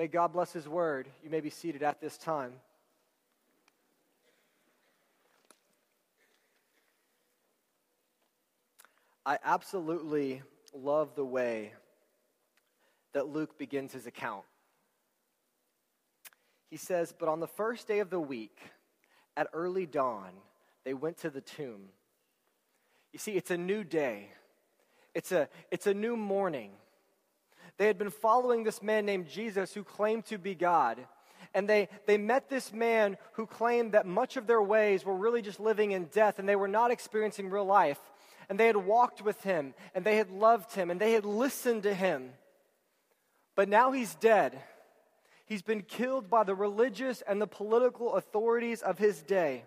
May God bless His word. You may be seated at this time. I absolutely love the way that Luke begins his account. He says, But on the first day of the week, at early dawn, they went to the tomb. You see, it's a new day, it's a, it's a new morning. They had been following this man named Jesus who claimed to be God. And they, they met this man who claimed that much of their ways were really just living in death and they were not experiencing real life. And they had walked with him and they had loved him and they had listened to him. But now he's dead. He's been killed by the religious and the political authorities of his day.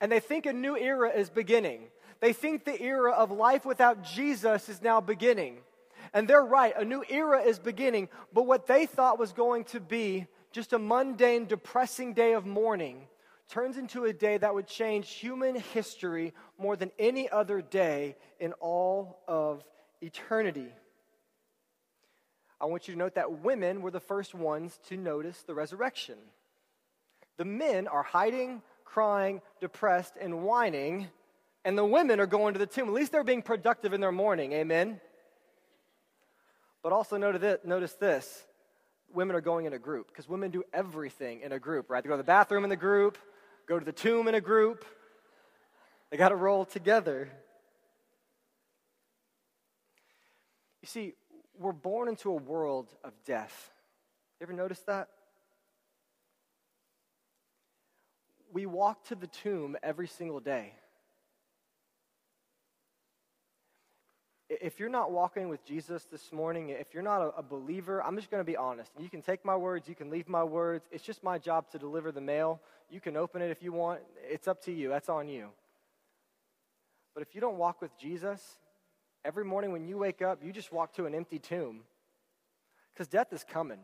And they think a new era is beginning. They think the era of life without Jesus is now beginning. And they're right, a new era is beginning. But what they thought was going to be just a mundane, depressing day of mourning turns into a day that would change human history more than any other day in all of eternity. I want you to note that women were the first ones to notice the resurrection. The men are hiding, crying, depressed, and whining, and the women are going to the tomb. At least they're being productive in their mourning. Amen? But also notice this women are going in a group because women do everything in a group, right? They go to the bathroom in the group, go to the tomb in a group. They got to roll together. You see, we're born into a world of death. You ever notice that? We walk to the tomb every single day. If you're not walking with Jesus this morning, if you're not a, a believer, I'm just going to be honest. You can take my words, you can leave my words. It's just my job to deliver the mail. You can open it if you want. It's up to you. That's on you. But if you don't walk with Jesus, Every morning when you wake up, you just walk to an empty tomb because death is coming.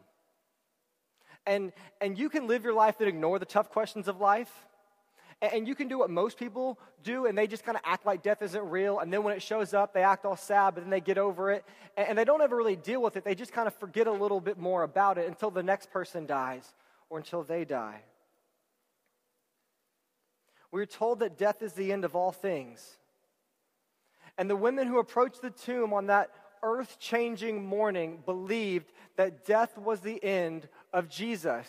And, and you can live your life and ignore the tough questions of life. And you can do what most people do, and they just kind of act like death isn't real. And then when it shows up, they act all sad, but then they get over it. And they don't ever really deal with it. They just kind of forget a little bit more about it until the next person dies or until they die. We're told that death is the end of all things. And the women who approached the tomb on that earth changing morning believed that death was the end of Jesus.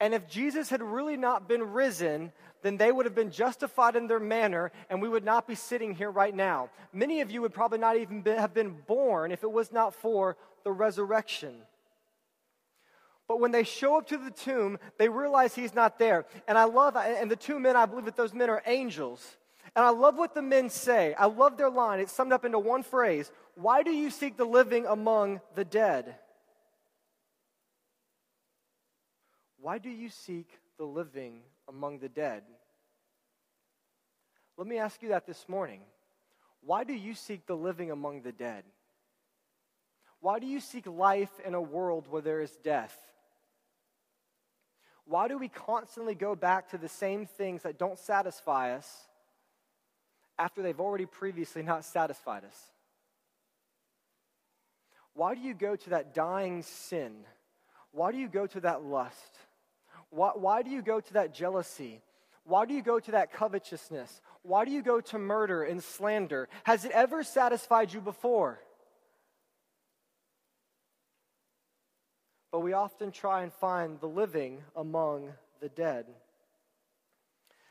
And if Jesus had really not been risen, then they would have been justified in their manner, and we would not be sitting here right now. Many of you would probably not even be, have been born if it was not for the resurrection. But when they show up to the tomb, they realize he's not there. And I love, and the two men, I believe that those men are angels. And I love what the men say. I love their line. It's summed up into one phrase Why do you seek the living among the dead? Why do you seek the living among the dead? Let me ask you that this morning. Why do you seek the living among the dead? Why do you seek life in a world where there is death? Why do we constantly go back to the same things that don't satisfy us after they've already previously not satisfied us? Why do you go to that dying sin? Why do you go to that lust? Why, why do you go to that jealousy? Why do you go to that covetousness? Why do you go to murder and slander? Has it ever satisfied you before? But we often try and find the living among the dead.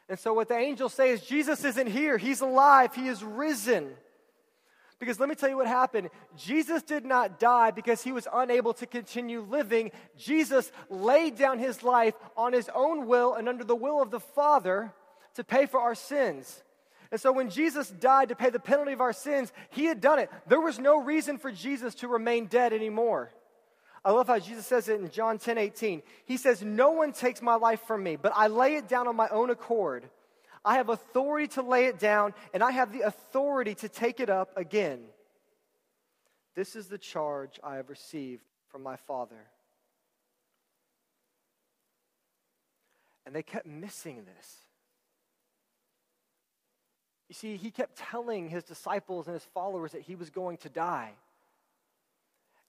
And so, what the angels say is, Jesus isn't here. He's alive. He is risen. Because let me tell you what happened. Jesus did not die because he was unable to continue living. Jesus laid down his life on his own will and under the will of the Father to pay for our sins. And so when Jesus died to pay the penalty of our sins, he had done it. There was no reason for Jesus to remain dead anymore. I love how Jesus says it in John 10 18. He says, No one takes my life from me, but I lay it down on my own accord. I have authority to lay it down, and I have the authority to take it up again. This is the charge I have received from my Father. And they kept missing this. You see, he kept telling his disciples and his followers that he was going to die.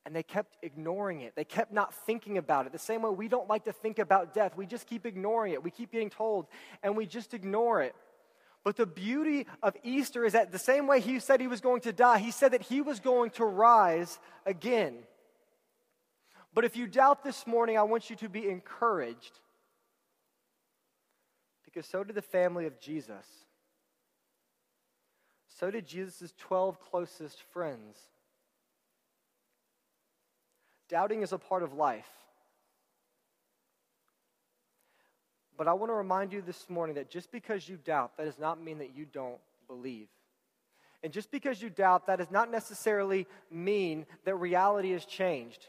And they kept ignoring it. They kept not thinking about it. The same way we don't like to think about death. We just keep ignoring it. We keep getting told, and we just ignore it. But the beauty of Easter is that the same way he said he was going to die, he said that he was going to rise again. But if you doubt this morning, I want you to be encouraged. Because so did the family of Jesus. So did Jesus' 12 closest friends. Doubting is a part of life. But I want to remind you this morning that just because you doubt, that does not mean that you don't believe. And just because you doubt, that does not necessarily mean that reality has changed.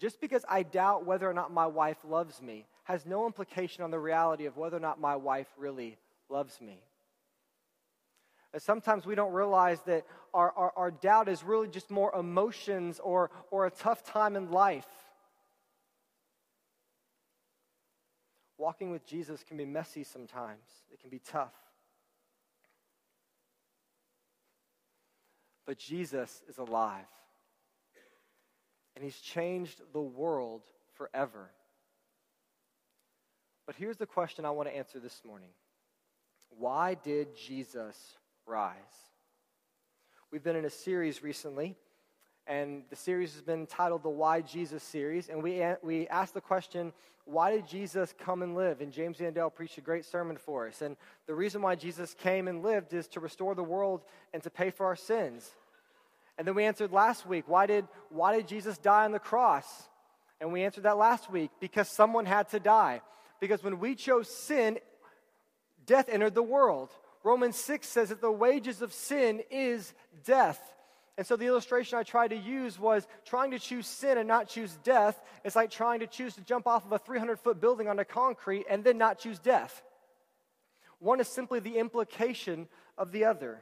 Just because I doubt whether or not my wife loves me has no implication on the reality of whether or not my wife really loves me. Sometimes we don't realize that our, our, our doubt is really just more emotions or, or a tough time in life. Walking with Jesus can be messy sometimes, it can be tough. But Jesus is alive and he's changed the world forever. But here's the question I want to answer this morning Why did Jesus rise? We've been in a series recently, and the series has been titled the Why Jesus series. And we, we asked the question, why did Jesus come and live? And James Yandell preached a great sermon for us. And the reason why Jesus came and lived is to restore the world and to pay for our sins. And then we answered last week, why did, why did Jesus die on the cross? And we answered that last week, because someone had to die. Because when we chose sin, death entered the world. Romans 6 says that the wages of sin is death. And so the illustration I tried to use was trying to choose sin and not choose death. It's like trying to choose to jump off of a 300 foot building onto concrete and then not choose death. One is simply the implication of the other.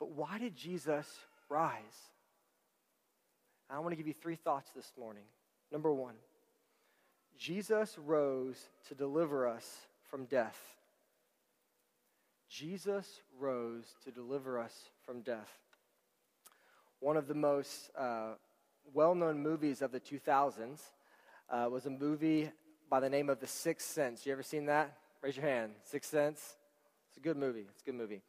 But why did Jesus rise? I want to give you three thoughts this morning. Number one, Jesus rose to deliver us from death. Jesus rose to deliver us from death. One of the most uh, well known movies of the 2000s uh, was a movie by the name of The Sixth Sense. You ever seen that? Raise your hand. Sixth Sense? It's a good movie. It's a good movie.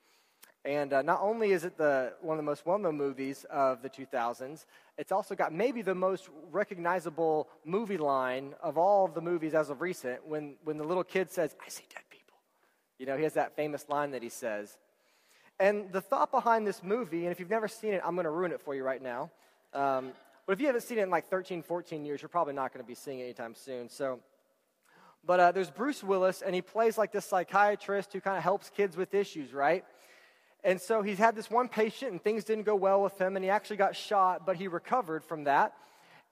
And uh, not only is it the, one of the most well known movies of the 2000s, it's also got maybe the most recognizable movie line of all of the movies as of recent when, when the little kid says, I see dead people. You know, he has that famous line that he says. And the thought behind this movie, and if you've never seen it, I'm going to ruin it for you right now. Um, but if you haven't seen it in like 13, 14 years, you're probably not going to be seeing it anytime soon. So, but uh, there's Bruce Willis, and he plays like this psychiatrist who kind of helps kids with issues, right? And so he's had this one patient, and things didn't go well with him, and he actually got shot, but he recovered from that.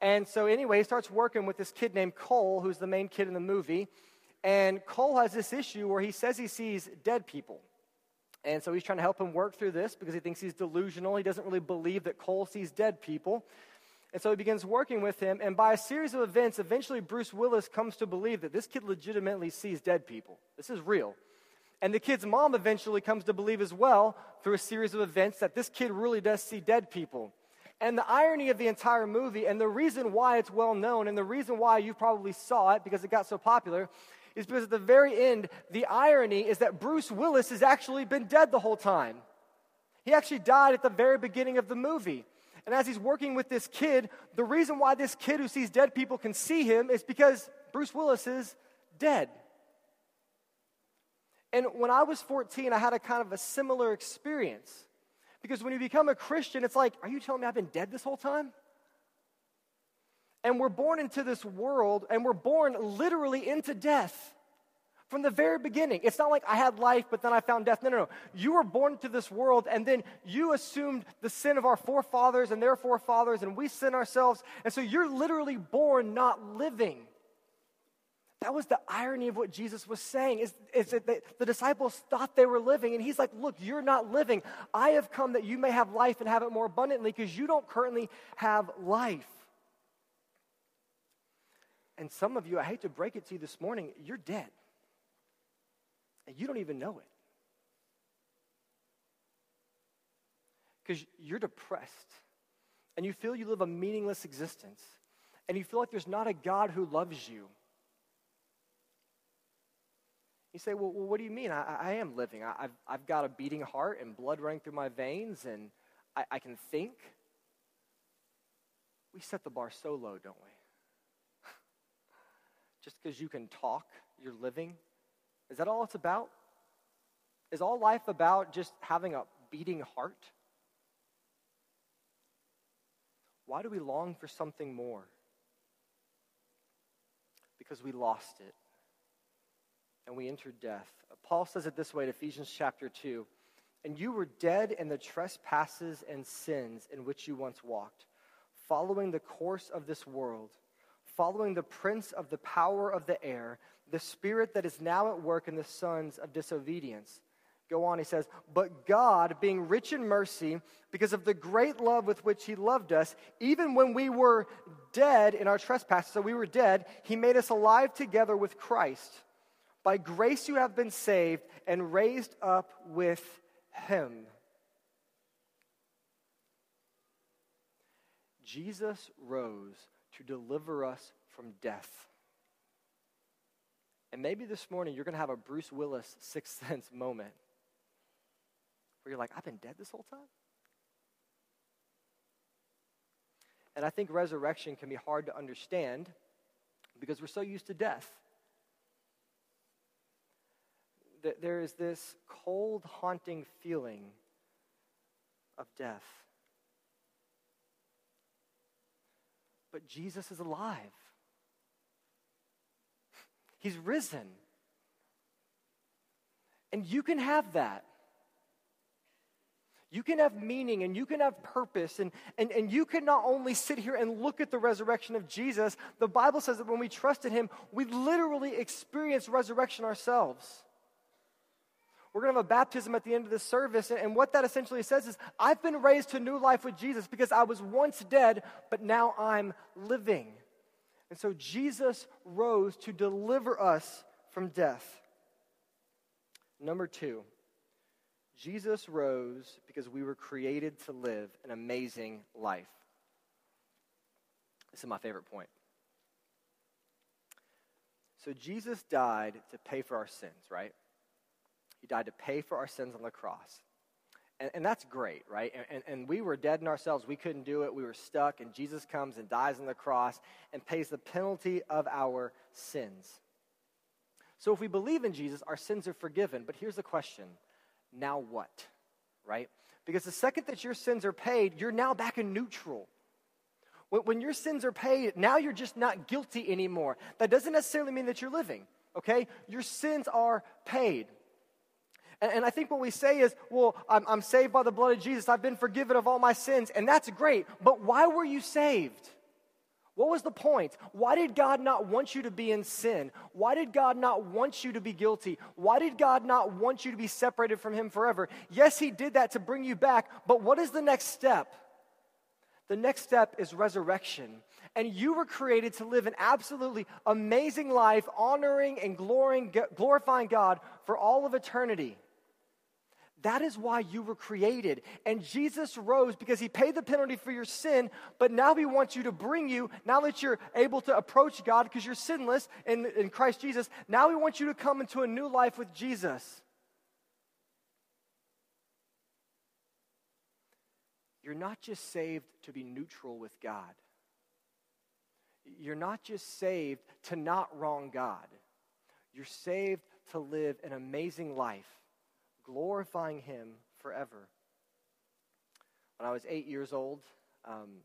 And so, anyway, he starts working with this kid named Cole, who's the main kid in the movie. And Cole has this issue where he says he sees dead people. And so he's trying to help him work through this because he thinks he's delusional. He doesn't really believe that Cole sees dead people. And so he begins working with him. And by a series of events, eventually Bruce Willis comes to believe that this kid legitimately sees dead people. This is real. And the kid's mom eventually comes to believe as well through a series of events that this kid really does see dead people. And the irony of the entire movie, and the reason why it's well known, and the reason why you probably saw it because it got so popular, is because at the very end, the irony is that Bruce Willis has actually been dead the whole time. He actually died at the very beginning of the movie. And as he's working with this kid, the reason why this kid who sees dead people can see him is because Bruce Willis is dead. And when I was 14, I had a kind of a similar experience. Because when you become a Christian, it's like, are you telling me I've been dead this whole time? And we're born into this world, and we're born literally into death from the very beginning. It's not like I had life, but then I found death. No, no, no. You were born into this world, and then you assumed the sin of our forefathers and their forefathers, and we sin ourselves. And so you're literally born not living. That was the irony of what Jesus was saying is, is that the, the disciples thought they were living. And he's like, look, you're not living. I have come that you may have life and have it more abundantly because you don't currently have life. And some of you, I hate to break it to you this morning, you're dead. And you don't even know it. because you're depressed and you feel you live a meaningless existence and you feel like there's not a God who loves you. You say, well, well what do you mean? I, I am living. I, have I've got a beating heart and blood running through my veins, and I, I can think. We set the bar so low, don't we? Just because you can talk, you're living. Is that all it's about? Is all life about just having a beating heart? Why do we long for something more? Because we lost it and we entered death. Paul says it this way in Ephesians chapter 2 And you were dead in the trespasses and sins in which you once walked, following the course of this world, following the prince of the power of the air, the spirit that is now at work in the sons of disobedience Go on, he says, But God, being rich in mercy, because of the great love with which he loved us, even when we were dead in our trespasses, so we were dead, he made us alive together with Christ. By grace you have been saved and raised up with him. Jesus rose to deliver us from death. And maybe this morning you're going to have a Bruce Willis sixth sense moment where you're like, I've been dead this whole time? And I think resurrection can be hard to understand because we're so used to death. That there is this cold, haunting feeling of death. But Jesus is alive. He's risen. And you can have that. You can have meaning and you can have purpose, and, and, and you can not only sit here and look at the resurrection of Jesus, the Bible says that when we trust in Him, we literally experience resurrection ourselves. We're going to have a baptism at the end of this service, and, and what that essentially says is I've been raised to new life with Jesus because I was once dead, but now I'm living. And so Jesus rose to deliver us from death. Number two, Jesus rose because we were created to live an amazing life. This is my favorite point. So, Jesus died to pay for our sins, right? He died to pay for our sins on the cross. And, and that's great, right? And, and, and we were dead in ourselves. We couldn't do it. We were stuck. And Jesus comes and dies on the cross and pays the penalty of our sins. So, if we believe in Jesus, our sins are forgiven. But here's the question now what? Right? Because the second that your sins are paid, you're now back in neutral. When, when your sins are paid, now you're just not guilty anymore. That doesn't necessarily mean that you're living, okay? Your sins are paid. And, and I think what we say is, well, I'm, I'm saved by the blood of Jesus. I've been forgiven of all my sins. And that's great. But why were you saved? What was the point? Why did God not want you to be in sin? Why did God not want you to be guilty? Why did God not want you to be separated from Him forever? Yes, He did that to bring you back, but what is the next step? The next step is resurrection. And you were created to live an absolutely amazing life, honoring and glorifying God for all of eternity. That is why you were created. And Jesus rose because he paid the penalty for your sin, but now he wants you to bring you, now that you're able to approach God because you're sinless in, in Christ Jesus, now he wants you to come into a new life with Jesus. You're not just saved to be neutral with God. You're not just saved to not wrong God. You're saved to live an amazing life glorifying Him forever. When I was eight years old, um,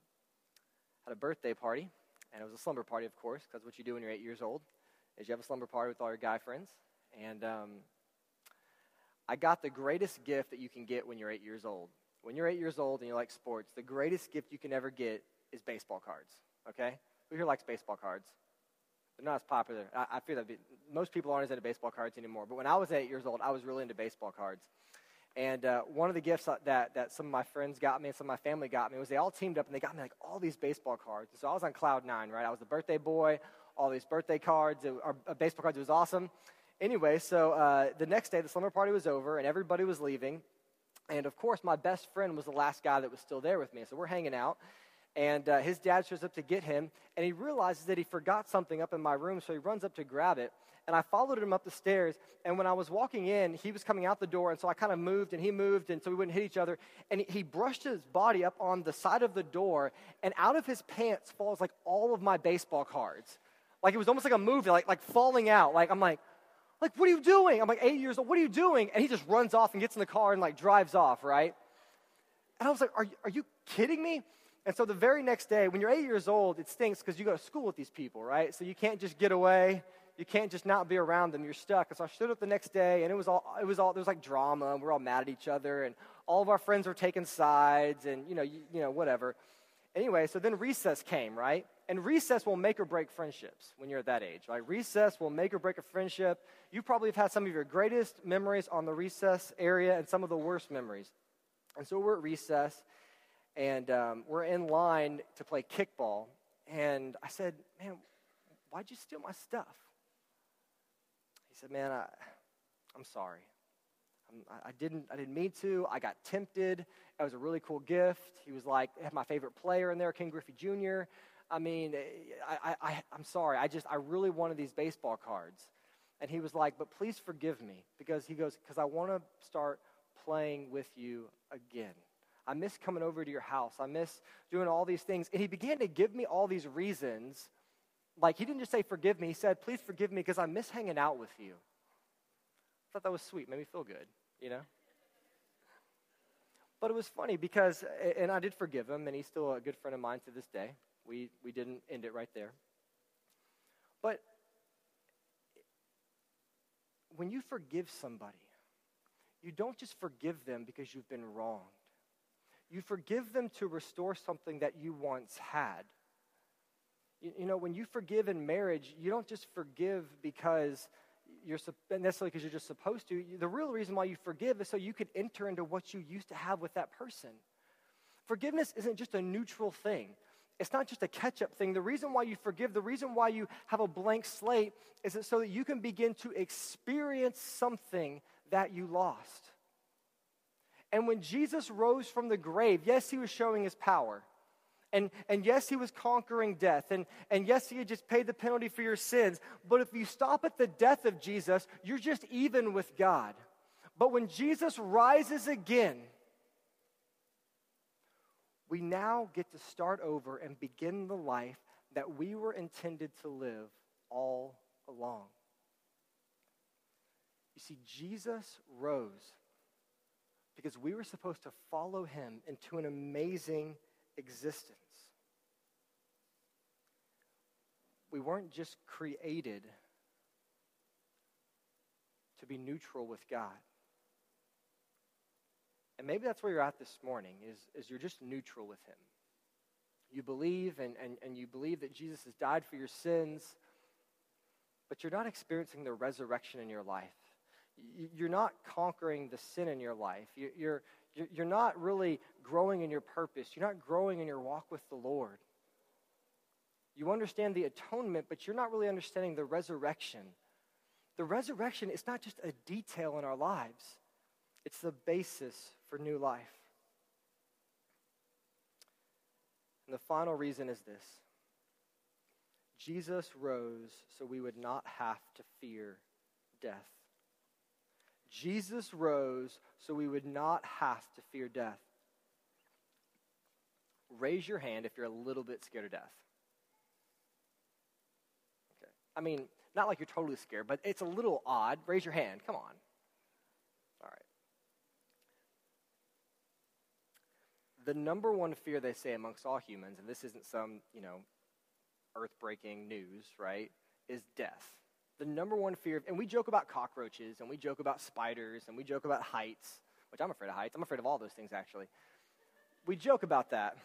had a birthday party, and it was a slumber party, of course, because what you do when you're eight years old is you have a slumber party with all your guy friends. And um, I got the greatest gift that you can get when you're eight years old. When you're eight years old and you like sports, the greatest gift you can ever get is baseball cards. Okay? Who here likes baseball cards? They're not as popular. I, I feel that most people aren't as into baseball cards anymore. But when I was eight years old, I was really into baseball cards. And uh, one of the gifts that, that some of my friends got me and some of my family got me was they all teamed up and they got me like all these baseball cards. So I was on cloud nine, right? I was the birthday boy, all these birthday cards, or uh, baseball cards. It was awesome. Anyway, so uh, the next day, the slumber party was over and everybody was leaving. And of course, my best friend was the last guy that was still there with me. So we're hanging out, and uh, his dad shows up to get him, and he realizes that he forgot something up in my room, so he runs up to grab it. And I followed him up the stairs, and when I was walking in, he was coming out the door, and so I kind of moved, and he moved, and so we wouldn't hit each other. And he, he brushed his body up on the side of the door, and out of his pants falls like all of my baseball cards. Like it was almost like a movie, like, like falling out. Like I'm like, like, what are you doing? I'm like eight years old. What are you doing? And he just runs off and gets in the car and like drives off, right? And I was like, are, are you kidding me? And so the very next day, when you're eight years old, it stinks because you go to school with these people, right? So you can't just get away. You can't just not be around them. You're stuck. So I stood up the next day, and it was all, it was all, there was like drama, and we are all mad at each other, and all of our friends were taking sides, and you know, you, you know, whatever. Anyway, so then recess came, right? And recess will make or break friendships when you're at that age. Like recess will make or break a friendship. You probably have had some of your greatest memories on the recess area and some of the worst memories. And so we're at recess, and um, we're in line to play kickball. And I said, "Man, why'd you steal my stuff?" He said, "Man, I, I'm sorry. I didn't. I didn't mean to. I got tempted. It was a really cool gift. He was like, had my favorite player in there, Ken Griffey Jr. I mean, I, I, I'm sorry. I just, I really wanted these baseball cards. And he was like, but please forgive me because he goes, because I want to start playing with you again. I miss coming over to your house. I miss doing all these things. And he began to give me all these reasons. Like, he didn't just say, forgive me. He said, please forgive me because I miss hanging out with you. I thought that was sweet. Made me feel good, you know? But it was funny because, and I did forgive him, and he's still a good friend of mine to this day. We, we didn't end it right there. But when you forgive somebody, you don't just forgive them because you've been wronged. You forgive them to restore something that you once had. You, you know, when you forgive in marriage, you don't just forgive because you're necessarily because you're just supposed to. The real reason why you forgive is so you could enter into what you used to have with that person. Forgiveness isn't just a neutral thing. It's not just a catch up thing. The reason why you forgive, the reason why you have a blank slate is so that you can begin to experience something that you lost. And when Jesus rose from the grave, yes, he was showing his power. And, and yes, he was conquering death. And, and yes, he had just paid the penalty for your sins. But if you stop at the death of Jesus, you're just even with God. But when Jesus rises again, we now get to start over and begin the life that we were intended to live all along. You see, Jesus rose because we were supposed to follow him into an amazing existence. We weren't just created to be neutral with God. And maybe that's where you're at this morning, is, is you're just neutral with him. You believe and, and, and you believe that Jesus has died for your sins, but you're not experiencing the resurrection in your life. You're not conquering the sin in your life. You're, you're, you're not really growing in your purpose. You're not growing in your walk with the Lord. You understand the atonement, but you're not really understanding the resurrection. The resurrection is not just a detail in our lives, it's the basis for new life. And the final reason is this Jesus rose so we would not have to fear death. Jesus rose so we would not have to fear death. Raise your hand if you're a little bit scared of death. Okay. I mean, not like you're totally scared, but it's a little odd. Raise your hand. Come on. All right. the number one fear they say amongst all humans, and this isn't some, you know, earth breaking news, right, is death. The number one fear, and we joke about cockroaches, and we joke about spiders, and we joke about heights, which I'm afraid of heights. I'm afraid of all those things, actually. We joke about that.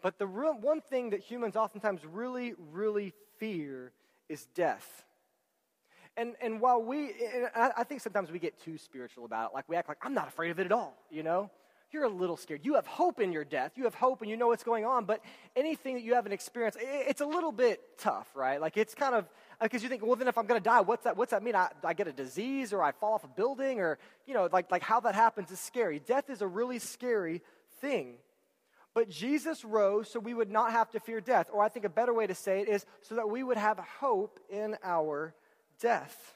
But the real, one thing that humans oftentimes really, really fear is death. And, and while we, and I think sometimes we get too spiritual about it, like we act like, I'm not afraid of it at all, you know? You're a little scared. You have hope in your death. You have hope and you know what's going on, but anything that you haven't experienced, it's a little bit tough, right? Like it's kind of, because you think, well, then if I'm going to die, what's that, what's that mean? I, I get a disease or I fall off a building or, you know, like, like how that happens is scary. Death is a really scary thing. But Jesus rose so we would not have to fear death. Or I think a better way to say it is so that we would have hope in our death.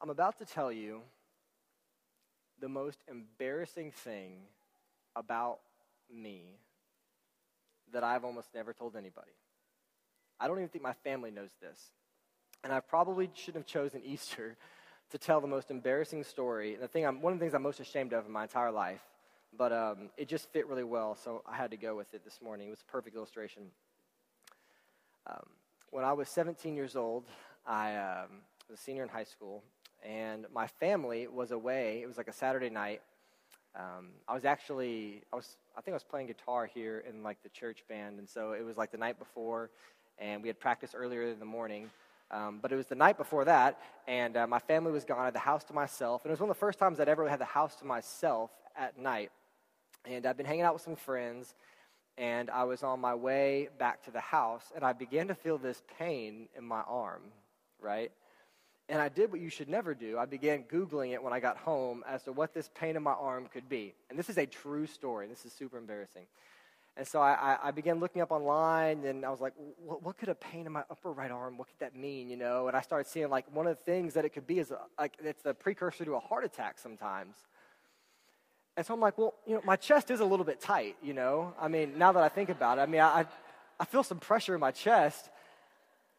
I'm about to tell you the most embarrassing thing about me that I've almost never told anybody. I don't even think my family knows this. And I probably shouldn't have chosen Easter to tell the most embarrassing story. And the thing I'm, one of the things I'm most ashamed of in my entire life. But um, it just fit really well, so I had to go with it this morning. It was a perfect illustration. Um, when I was 17 years old, I um, was a senior in high school, and my family was away. It was like a Saturday night. Um, I was actually, I was, I think I was playing guitar here in like the church band, and so it was like the night before, and we had practiced earlier in the morning. Um, but it was the night before that, and uh, my family was gone. I had the house to myself, and it was one of the first times I'd ever had the house to myself at night. And I'd been hanging out with some friends, and I was on my way back to the house, and I began to feel this pain in my arm, right? And I did what you should never do. I began Googling it when I got home as to what this pain in my arm could be. And this is a true story. This is super embarrassing. And so I, I, began looking up online, and I was like, what, could a pain in my upper right arm, what could that mean, you know? And I started seeing, like, one of the things that it could be is, a, like, it's the precursor to a heart attack sometimes. And so I'm like, well, you know, my chest is a little bit tight, you know? I mean, now that I think about it, I mean, I, I feel some pressure in my chest.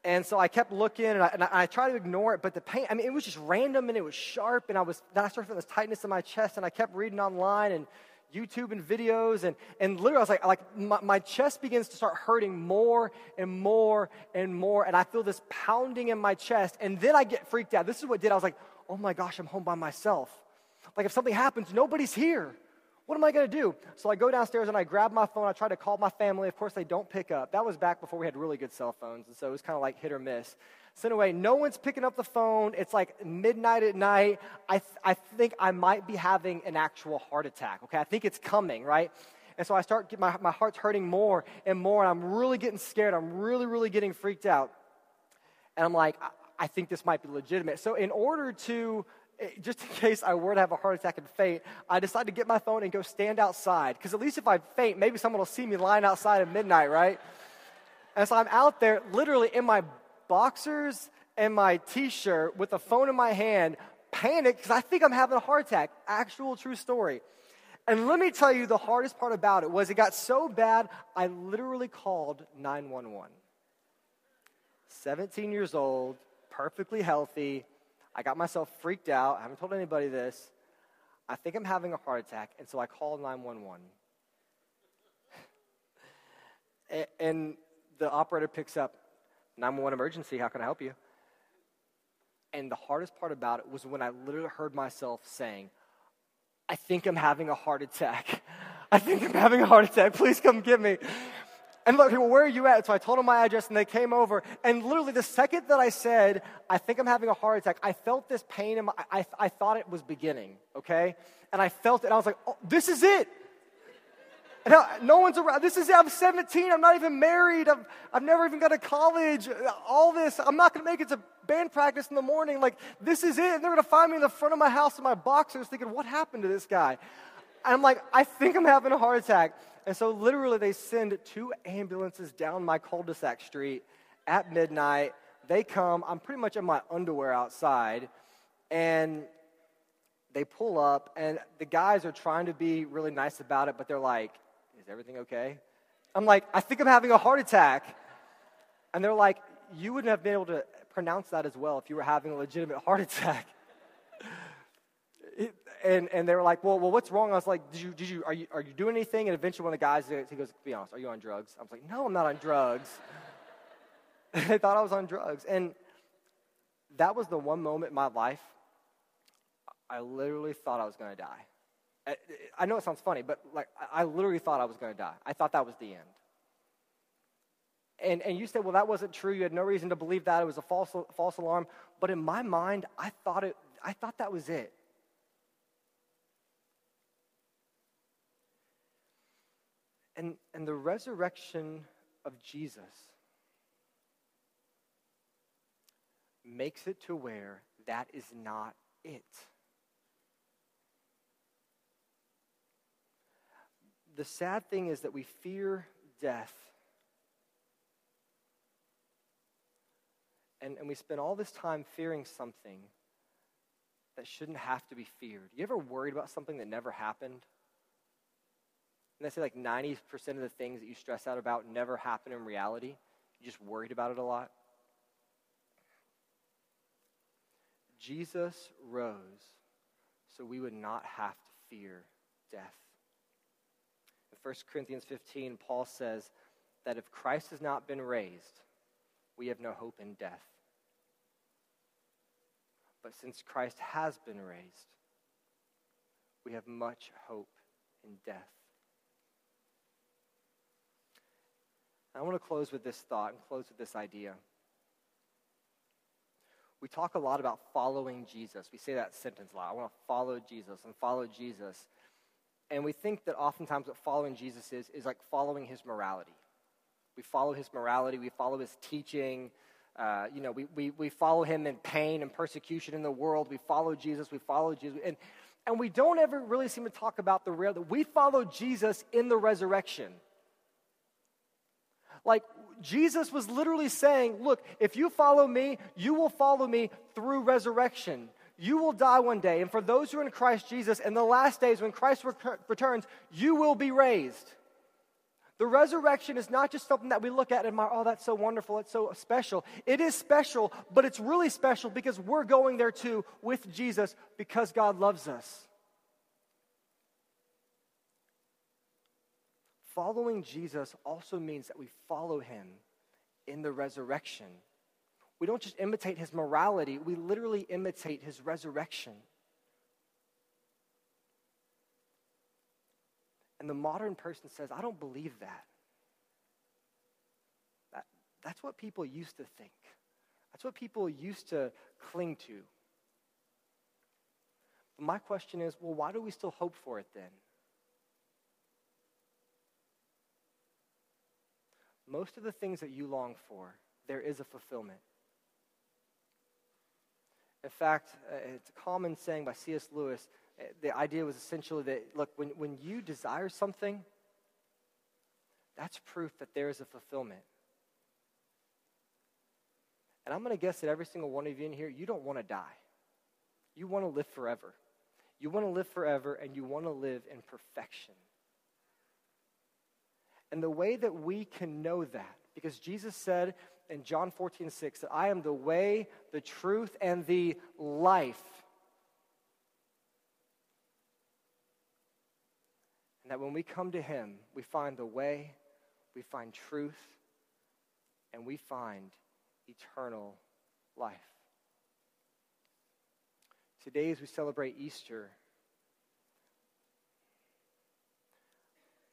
And so I kept looking and I, and I, tried to ignore it, but the pain, I mean, it was just random and it was sharp. And I was, I started feeling this tightness in my chest and I kept reading online and YouTube and videos. And, and literally, I was like, like my, my chest begins to start hurting more and more and more. And I feel this pounding in my chest. And then I get freaked out. This is what did. I was like, oh my gosh, I'm home by myself. Like if something happens, nobody's here. What am I going to do? So I go downstairs and I grab my phone. I try to call my family. Of course, they don't pick up. That was back before we had really good cell phones. And so it was kind of like hit or miss. So, anyway, no one's picking up the phone. It's like midnight at night. I, th- I think I might be having an actual heart attack. Okay, I think it's coming, right? And so I start, my, my heart's hurting more and more. And I'm really getting scared. I'm really, really getting freaked out. And I'm like, I, I think this might be legitimate. So, in order to Eh, just in case I were to have a heart attack and faint, I decided to get my phone and go stand outside. Because at least if I faint, maybe someone will see me lying outside at midnight, right? And so I'm out there literally in my boxers and my t shirt with the phone in my hand, panicked because I think I'm having a heart attack. Actual true story. And let me tell you, the hardest part about it was it got so bad, I literally called 911. 17 years old, perfectly healthy, I got myself freaked out. I haven't told anybody this. I think I'm having a heart attack, and so I called 911. and the operator picks up 911 emergency, how can I help you? And the hardest part about it was when I literally heard myself saying, I think I'm having a heart attack. I think I'm having a heart attack. Please come get me. And look, well, where are you at? So I told them my address and they came over. And literally, the second that I said, I think I'm having a heart attack, I felt this pain in my, I, I thought it was beginning, okay? And I felt it. And I was like, oh, this is it. And no one's around. This is it. I'm 17. I'm not even married. I've, I've never even gone to college. All this. I'm not going to make it to band practice in the morning. Like, this is it. And they're going to find me in the front of my house in my boxers thinking, what happened to this guy? And I'm like, I think I'm having a heart attack. And so literally they send two ambulances down my cul-de-sac street at midnight. They come, I'm pretty much in my underwear outside, and they pull up, and the guys are trying to be really nice about it, but they're like, Is everything okay? I'm like, I think I'm having a heart attack. And they're like, You wouldn't have been able to pronounce that as well if you were having a legitimate heart attack and, and they were like, well, well, what's wrong? I was like, did you, did you, are, you, are you doing anything? And eventually one of the guys, he goes, be honest, are you on drugs? I was like, no, I'm not on drugs. they thought I was on drugs. And that was the one moment in my life I literally thought I was going to die. I know it sounds funny, but like I literally thought I was going to die. I thought that was the end. And, and you said, well, that wasn't true. You had no reason to believe that. It was a false, false alarm. But in my mind, I thought, it, I thought that was it. And, and the resurrection of Jesus makes it to where that is not it. The sad thing is that we fear death. And, and we spend all this time fearing something that shouldn't have to be feared. You ever worried about something that never happened? And I say like 90% of the things that you stress out about never happen in reality. You just worried about it a lot. Jesus rose so we would not have to fear death. In 1 Corinthians 15, Paul says that if Christ has not been raised, we have no hope in death. But since Christ has been raised, we have much hope in death. I want to close with this thought and close with this idea. We talk a lot about following Jesus. We say that sentence a lot. I want to follow Jesus and follow Jesus. And we think that oftentimes what following Jesus is, is like following his morality. We follow his morality, we follow his teaching. Uh, you know, we, we, we follow him in pain and persecution in the world. We follow Jesus, we follow Jesus. And, and we don't ever really seem to talk about the real, that we follow Jesus in the resurrection. Like, Jesus was literally saying, Look, if you follow me, you will follow me through resurrection. You will die one day. And for those who are in Christ Jesus, in the last days when Christ returns, you will be raised. The resurrection is not just something that we look at and admire, oh, that's so wonderful, it's so special. It is special, but it's really special because we're going there too with Jesus because God loves us. Following Jesus also means that we follow him in the resurrection. We don't just imitate his morality, we literally imitate his resurrection. And the modern person says, I don't believe that. that. That's what people used to think, that's what people used to cling to. But my question is well, why do we still hope for it then? Most of the things that you long for, there is a fulfillment. In fact, uh, it's a common saying by C.S. Lewis. Uh, the idea was essentially that, look, when, when you desire something, that's proof that there is a fulfillment. And I'm going to guess that every single one of you in here, you don't want to die. You want to live forever. You want to live forever, and you want to live in perfection. And the way that we can know that, because Jesus said in John 14, 6, that I am the way, the truth, and the life. And that when we come to Him, we find the way, we find truth, and we find eternal life. Today, as we celebrate Easter,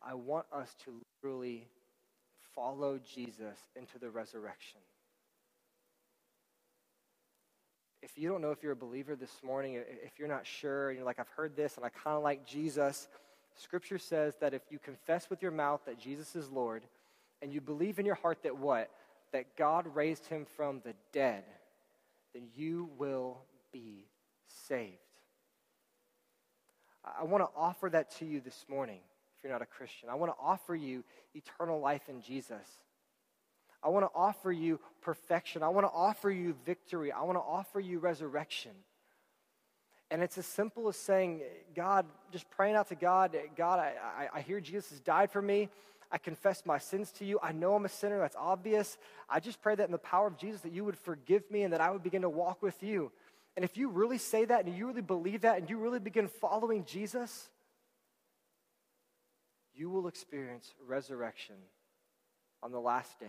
I want us to literally follow Jesus into the resurrection. If you don't know if you're a believer this morning, if you're not sure, you're like, I've heard this and I kind of like Jesus, Scripture says that if you confess with your mouth that Jesus is Lord and you believe in your heart that what? That God raised him from the dead, then you will be saved. I want to offer that to you this morning you're not a Christian. I want to offer you eternal life in Jesus. I want to offer you perfection. I want to offer you victory. I want to offer you resurrection. And it's as simple as saying, God, just praying out to God, God, I, I, I hear Jesus has died for me. I confess my sins to you. I know I'm a sinner. That's obvious. I just pray that in the power of Jesus that you would forgive me and that I would begin to walk with you. And if you really say that and you really believe that and you really begin following Jesus, you will experience resurrection on the last days.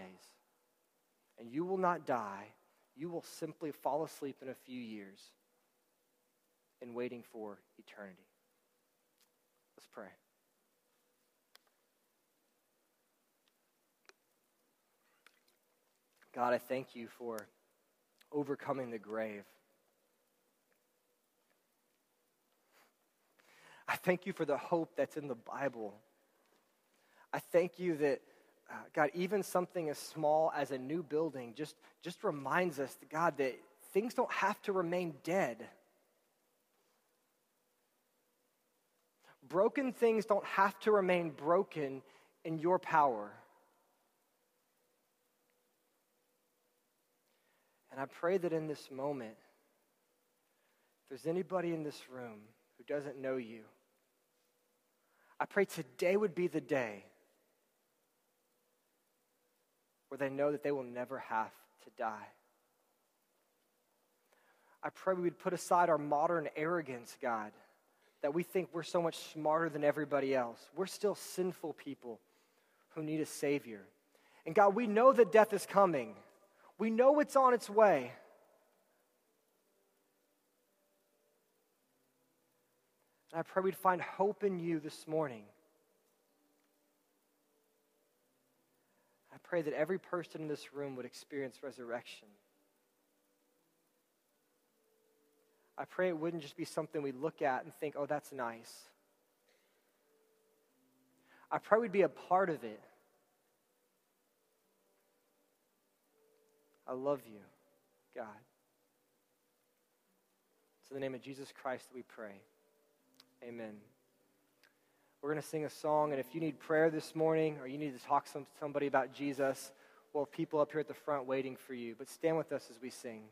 And you will not die. You will simply fall asleep in a few years in waiting for eternity. Let's pray. God, I thank you for overcoming the grave. I thank you for the hope that's in the Bible. I thank you that, uh, God, even something as small as a new building just, just reminds us, God, that things don't have to remain dead. Broken things don't have to remain broken in your power. And I pray that in this moment, if there's anybody in this room who doesn't know you, I pray today would be the day where they know that they will never have to die. I pray we would put aside our modern arrogance, God, that we think we're so much smarter than everybody else. We're still sinful people who need a Savior. And God, we know that death is coming. We know it's on its way. And I pray we'd find hope in you this morning. Pray that every person in this room would experience resurrection. I pray it wouldn't just be something we look at and think, oh, that's nice. I pray we'd be a part of it. I love you, God. It's in the name of Jesus Christ that we pray. Amen. We're going to sing a song, and if you need prayer this morning or you need to talk to somebody about Jesus, well, people up here at the front waiting for you. But stand with us as we sing.